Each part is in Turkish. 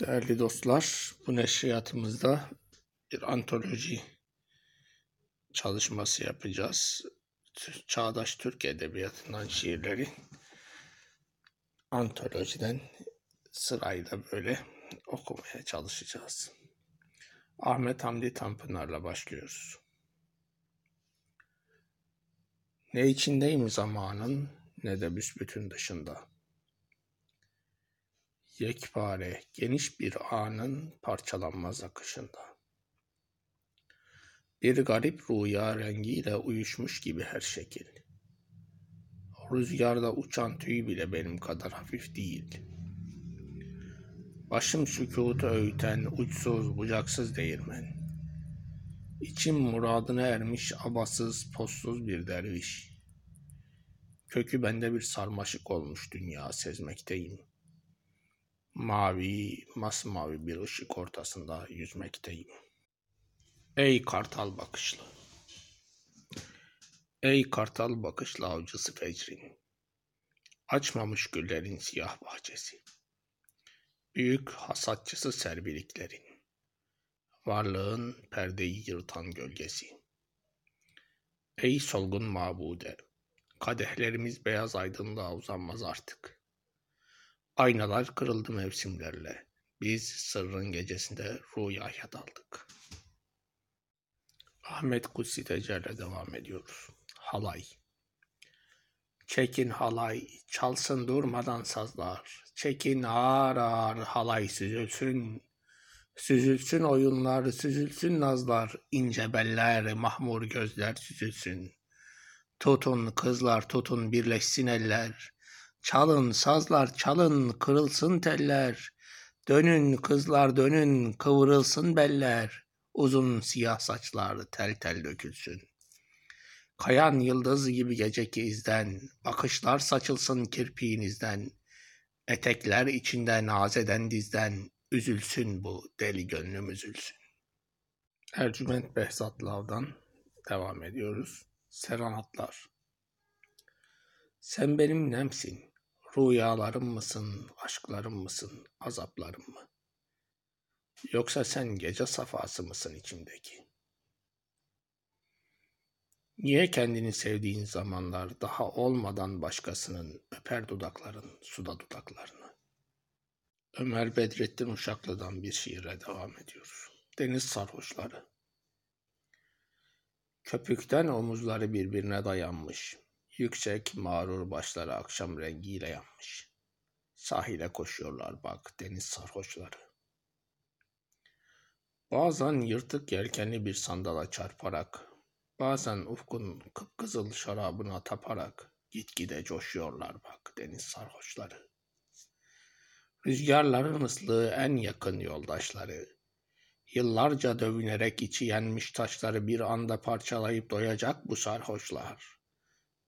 Değerli dostlar, bu neşriyatımızda bir antoloji çalışması yapacağız. Çağdaş Türk Edebiyatı'ndan şiirleri antolojiden sırayla böyle okumaya çalışacağız. Ahmet Hamdi Tanpınar'la başlıyoruz. Ne içindeyim zamanın ne de büsbütün dışında. Yekpare, geniş bir anın parçalanmaz akışında. Bir garip rüya rengiyle uyuşmuş gibi her şekil. Rüzgarda uçan tüy bile benim kadar hafif değil. Başım sükutu öğüten uçsuz bucaksız değirmen. İçim muradına ermiş abasız possuz bir derviş. Kökü bende bir sarmaşık olmuş dünya sezmekteyim. Mavi, masmavi bir ışık ortasında yüzmekteyim. Ey kartal bakışlı. Ey kartal bakışlı avcısı fecrin. Açmamış güllerin siyah bahçesi. Büyük hasatçısı serbiliklerin. Varlığın perdeyi yırtan gölgesi. Ey solgun mabude. Kadehlerimiz beyaz aydınlığa uzanmaz artık. Aynalar kırıldı mevsimlerle. Biz sırrın gecesinde rüyaya daldık. Ahmet Kutsi Tecer'le devam ediyoruz. Halay. Çekin halay, çalsın durmadan sazlar. Çekin ağır ağır halay süzülsün. Süzülsün oyunlar, süzülsün nazlar. ince beller, mahmur gözler süzülsün. Tutun kızlar, tutun birleşsin eller. Çalın sazlar çalın kırılsın teller. Dönün kızlar dönün kıvrılsın beller. Uzun siyah saçlar tel tel dökülsün. Kayan yıldız gibi geceki izden, bakışlar saçılsın kirpiğinizden. Etekler içinde nazeden dizden, üzülsün bu deli gönlüm üzülsün. Ercüment Behzat Lav'dan devam ediyoruz. Serenatlar. Sen benim nemsin, rüyalarım mısın, aşklarım mısın, azaplarım mı? Yoksa sen gece safası mısın içimdeki? Niye kendini sevdiğin zamanlar daha olmadan başkasının öper dudakların suda dudaklarını? Ömer Bedrettin Uşaklı'dan bir şiire devam ediyoruz. Deniz sarhoşları. Köpükten omuzları birbirine dayanmış. Yüksek mağrur başları akşam rengiyle yanmış. Sahile koşuyorlar bak deniz sarhoşları. Bazen yırtık yelkenli bir sandala çarparak, bazen ufkun kıpkızıl şarabına taparak gitgide coşuyorlar bak deniz sarhoşları. Rüzgarların ıslığı en yakın yoldaşları. Yıllarca dövünerek içi yenmiş taşları bir anda parçalayıp doyacak bu sarhoşlar.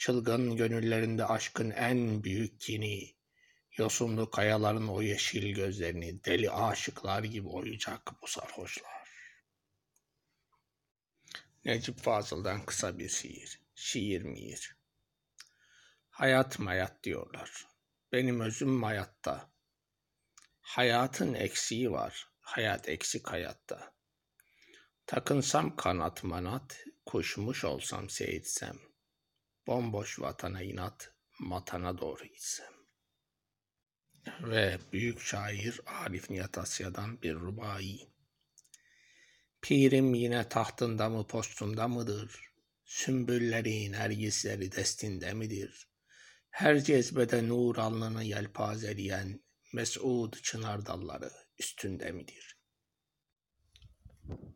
Çılgın gönüllerinde aşkın en büyük kini, yosunlu kayaların o yeşil gözlerini deli aşıklar gibi oyacak bu sarhoşlar. Necip Fazıl'dan kısa bir şiir. Şiir miir. Hayat mayat diyorlar. Benim özüm mayatta. Hayatın eksiği var. Hayat eksik hayatta. Takınsam kanat manat, kuşmuş olsam seyitsem. Bomboş vatana inat, matana doğru gitsem. Ve büyük şair Arif Nihat Asya'dan bir rubai. Pirim yine tahtında mı postunda mıdır? Sümbülleri, nergisleri destinde midir? Her cezbede nur alnını yelpazeleyen mes'ud çınar dalları üstünde midir?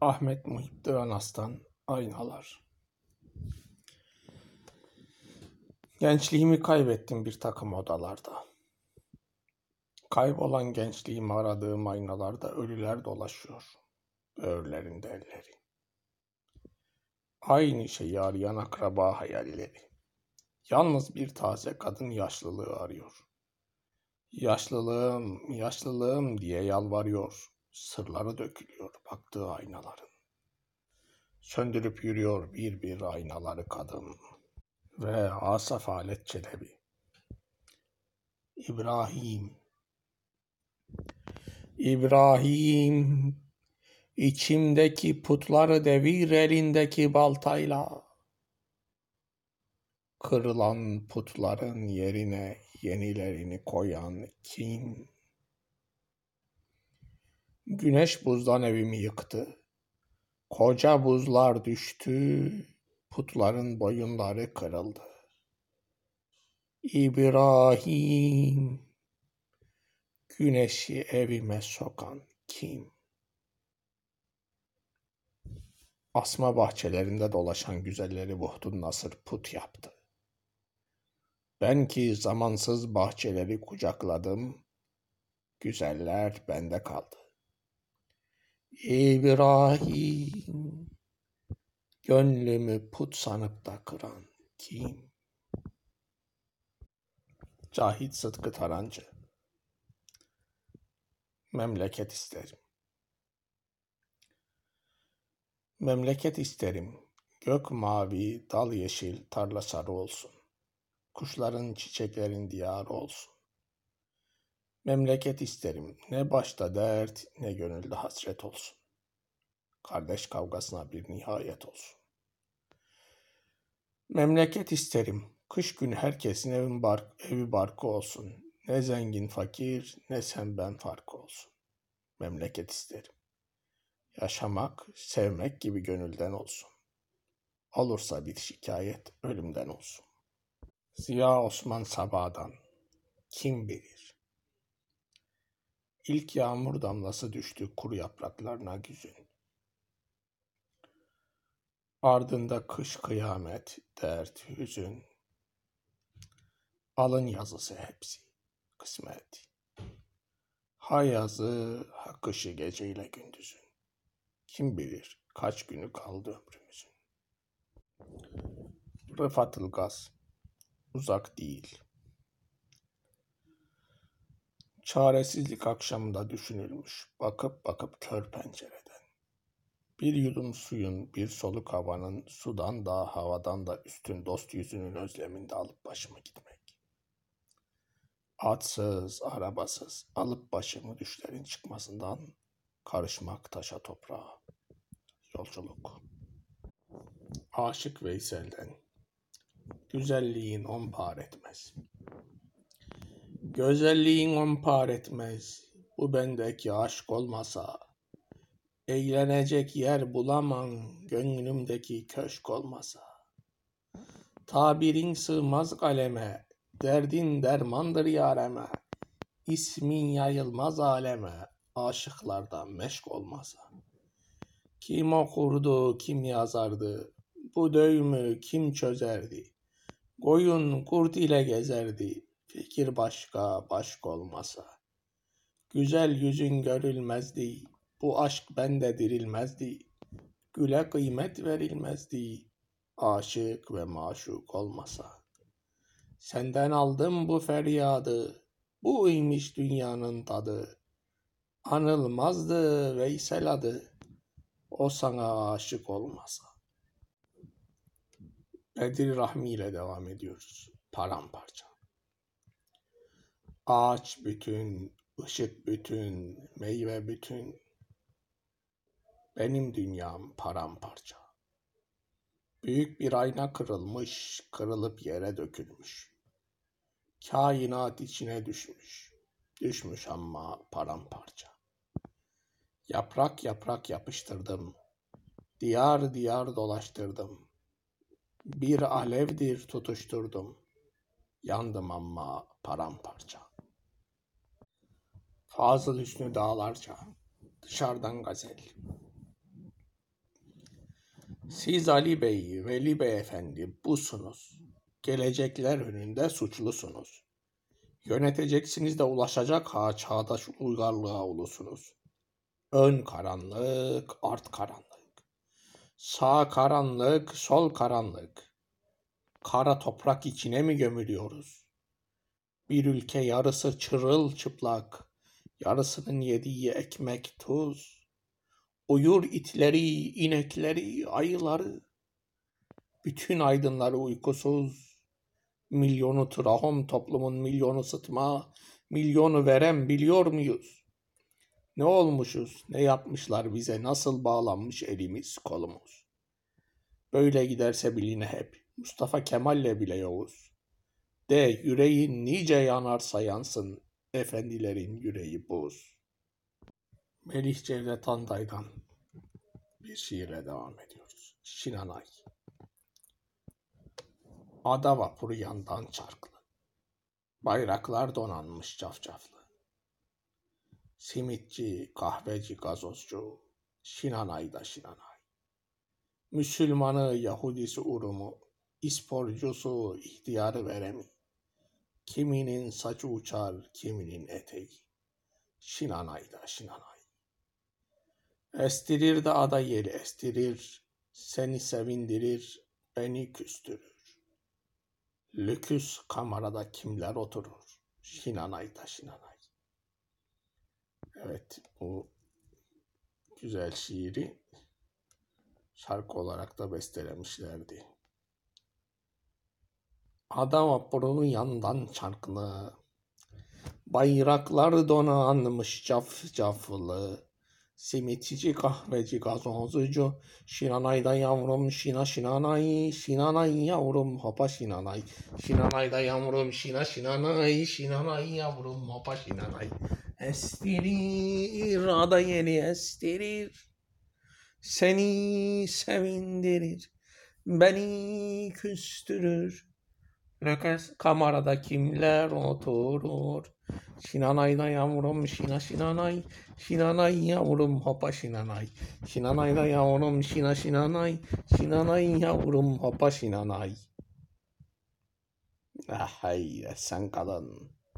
Ahmet Muhip Aslan Aynalar Gençliğimi kaybettim bir takım odalarda. Kaybolan gençliğimi aradığım aynalarda ölüler dolaşıyor. Böğürlerinde elleri. Aynı şeyi arayan akraba hayalleri. Yalnız bir taze kadın yaşlılığı arıyor. Yaşlılığım, yaşlılığım diye yalvarıyor. Sırları dökülüyor baktığı aynaların. Söndürüp yürüyor bir bir aynaları kadın. Ve Asaf Alet Çelebi. İbrahim. İbrahim, içimdeki putları devir elindeki baltayla. Kırılan putların yerine yenilerini koyan kim? Güneş buzdan evimi yıktı. Koca buzlar düştü, putların boyunları kırıldı. İbrahim, güneşi evime sokan kim? Asma bahçelerinde dolaşan güzelleri Buhdun Nasır put yaptı. Ben ki zamansız bahçeleri kucakladım, güzeller bende kaldı. İbrahim, gönlümü put sanıp da kıran kim? Cahit Sıtkı Tarancı Memleket isterim. Memleket isterim. Gök mavi, dal yeşil, tarla sarı olsun. Kuşların, çiçeklerin diyarı olsun. Memleket isterim. Ne başta dert, ne gönülde hasret olsun. Kardeş kavgasına bir nihayet olsun. Memleket isterim. Kış günü herkesin evin bark, evi barkı olsun. Ne zengin fakir, ne sen ben farkı olsun. Memleket isterim. Yaşamak, sevmek gibi gönülden olsun. Olursa bir şikayet ölümden olsun. Ziya Osman Sabah'dan kim bilir? İlk yağmur damlası düştü kuru yapraklarına güzün. Ardında kış kıyamet, dert, hüzün. Alın yazısı hepsi, kısmet. Ha yazı, ha kışı geceyle gündüzün. Kim bilir kaç günü kaldı ömrümüzün. Rıfat Ilgaz Uzak değil. Çaresizlik akşamında düşünülmüş, bakıp bakıp kör pencereden. Bir yudum suyun, bir soluk havanın, sudan da havadan da üstün dost yüzünün özleminde alıp başımı gitmek. Atsız, arabasız, alıp başımı düşlerin çıkmasından, karışmak taşa toprağa. Yolculuk. Aşık Veysel'den Güzelliğin on par etmez. Gözelliğin on par etmez. Bu bendeki aşk olmasa. Eğlenecek yer bulamam gönlümdeki köşk olmasa. Tabirin sığmaz kaleme, derdin dermandır yareme. İsmin yayılmaz aleme, aşıklardan meşk olmasa. Kim okurdu, kim yazardı, bu dövümü kim çözerdi? Koyun kurt ile gezerdi, fikir başka başka olmasa. Güzel yüzün görülmezdi, bu aşk bende dirilmezdi. Güle kıymet verilmezdi, aşık ve maşuk olmasa. Senden aldım bu feryadı, bu imiş dünyanın tadı. Anılmazdı Veysel adı, o sana aşık olmasa. Bedir Rahmi ile devam ediyoruz. Paramparça. Ağaç bütün, ışık bütün, meyve bütün. Benim dünyam paramparça. Büyük bir ayna kırılmış, kırılıp yere dökülmüş. Kainat içine düşmüş. Düşmüş ama paramparça. Yaprak yaprak yapıştırdım. Diyar diyar dolaştırdım. Bir alevdir tutuşturdum. Yandım ama paramparça. Fazıl Hüsnü Dağlarca Dışarıdan Gazel Siz Ali Bey, Veli Bey Efendi busunuz. Gelecekler önünde suçlusunuz. Yöneteceksiniz de ulaşacak ha çağdaş uygarlığa ulusunuz. Ön karanlık, art karanlık. Sağ karanlık, sol karanlık. Kara toprak içine mi gömülüyoruz? Bir ülke yarısı çırıl çıplak, yarısının yediği ekmek tuz. Uyur itleri, inekleri, ayıları. Bütün aydınları uykusuz. Milyonu trahom toplumun milyonu sıtma, milyonu verem biliyor muyuz? Ne olmuşuz, ne yapmışlar bize, nasıl bağlanmış elimiz kolumuz. Böyle giderse biline hep, Mustafa Kemal'le bile Yavuz. De yüreğin nice yanarsa yansın, efendilerin yüreği buz. Melih Cevdet Anday'dan bir şiirle devam ediyoruz. Şinanay. Ada vapuru yandan çarklı. Bayraklar donanmış cafcaflı. Simitçi, kahveci, gazozcu, Şinanay'da Şinanay. Müslümanı, Yahudisi urumu, İsporcusu, ihtiyarı veremi. Kiminin saçı uçar, kiminin eteği. Şinanay'da Şinanay. Estirir de ada yeli estirir, seni sevindirir, beni küstürür. Lüküs kamerada kimler oturur? Şinanay'da Şinanay. Evet bu güzel şiiri şarkı olarak da bestelemişlerdi. Ada vapurunun yandan çarklı, bayraklar donanmış cafcaflı, simitçi kahveci gazozcu, şinanayda yavrum şina şinanay, şinanay yavrum hopa şinanay, şinanayda yavrum şina şinanay, şinanay yavrum hopa şinanay. Estirir ada yeni estirir, seni sevindirir, beni küstürür. Rökes kamerada kimler oturur? Şinanayda yavrum şina şinanay, şinanay yavrum hopa şinanay. Şinanayda yavrum şina şinanay, şinanay yavrum hopa şinanay. Ah hayır sen kalın.